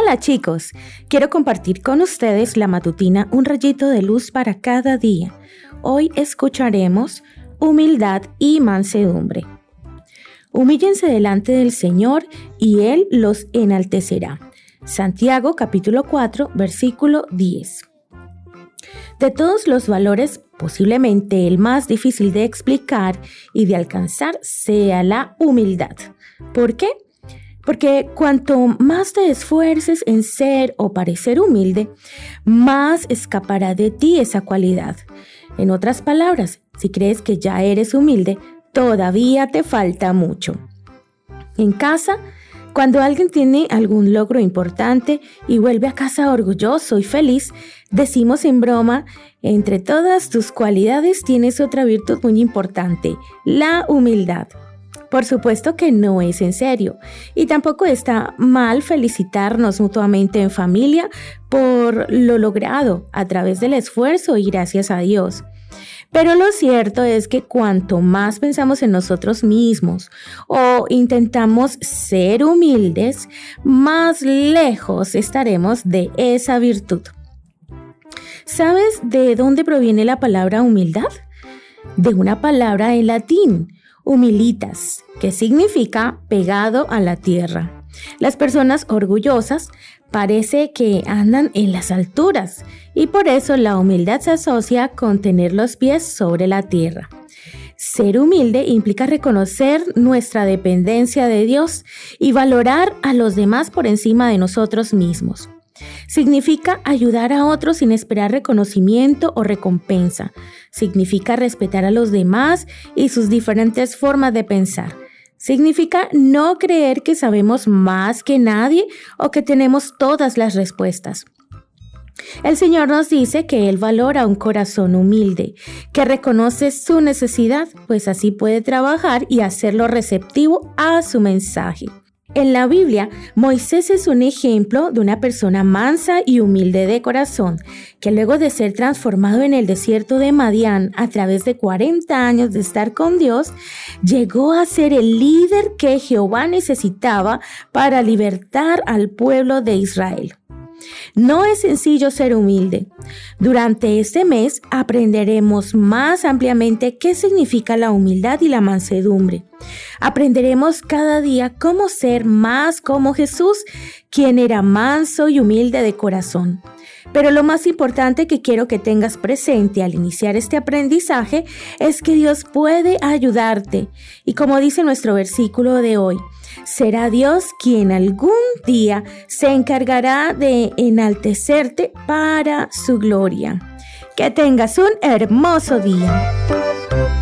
Hola chicos, quiero compartir con ustedes la matutina Un rayito de luz para cada día. Hoy escucharemos humildad y mansedumbre. Humíllense delante del Señor y Él los enaltecerá. Santiago capítulo 4 versículo 10. De todos los valores, posiblemente el más difícil de explicar y de alcanzar sea la humildad. ¿Por qué? Porque cuanto más te esfuerces en ser o parecer humilde, más escapará de ti esa cualidad. En otras palabras, si crees que ya eres humilde, todavía te falta mucho. En casa, cuando alguien tiene algún logro importante y vuelve a casa orgulloso y feliz, decimos en broma, entre todas tus cualidades tienes otra virtud muy importante, la humildad. Por supuesto que no es en serio y tampoco está mal felicitarnos mutuamente en familia por lo logrado a través del esfuerzo y gracias a Dios. Pero lo cierto es que cuanto más pensamos en nosotros mismos o intentamos ser humildes, más lejos estaremos de esa virtud. ¿Sabes de dónde proviene la palabra humildad? De una palabra en latín, humilitas, que significa pegado a la tierra. Las personas orgullosas parece que andan en las alturas y por eso la humildad se asocia con tener los pies sobre la tierra. Ser humilde implica reconocer nuestra dependencia de Dios y valorar a los demás por encima de nosotros mismos. Significa ayudar a otros sin esperar reconocimiento o recompensa. Significa respetar a los demás y sus diferentes formas de pensar. Significa no creer que sabemos más que nadie o que tenemos todas las respuestas. El Señor nos dice que Él valora un corazón humilde, que reconoce su necesidad, pues así puede trabajar y hacerlo receptivo a su mensaje. En la Biblia, Moisés es un ejemplo de una persona mansa y humilde de corazón, que luego de ser transformado en el desierto de Madián a través de 40 años de estar con Dios, llegó a ser el líder que Jehová necesitaba para libertar al pueblo de Israel. No es sencillo ser humilde. Durante este mes aprenderemos más ampliamente qué significa la humildad y la mansedumbre. Aprenderemos cada día cómo ser más como Jesús, quien era manso y humilde de corazón. Pero lo más importante que quiero que tengas presente al iniciar este aprendizaje es que Dios puede ayudarte. Y como dice nuestro versículo de hoy, será Dios quien algún día se encargará de enaltecerte para su gloria. Que tengas un hermoso día.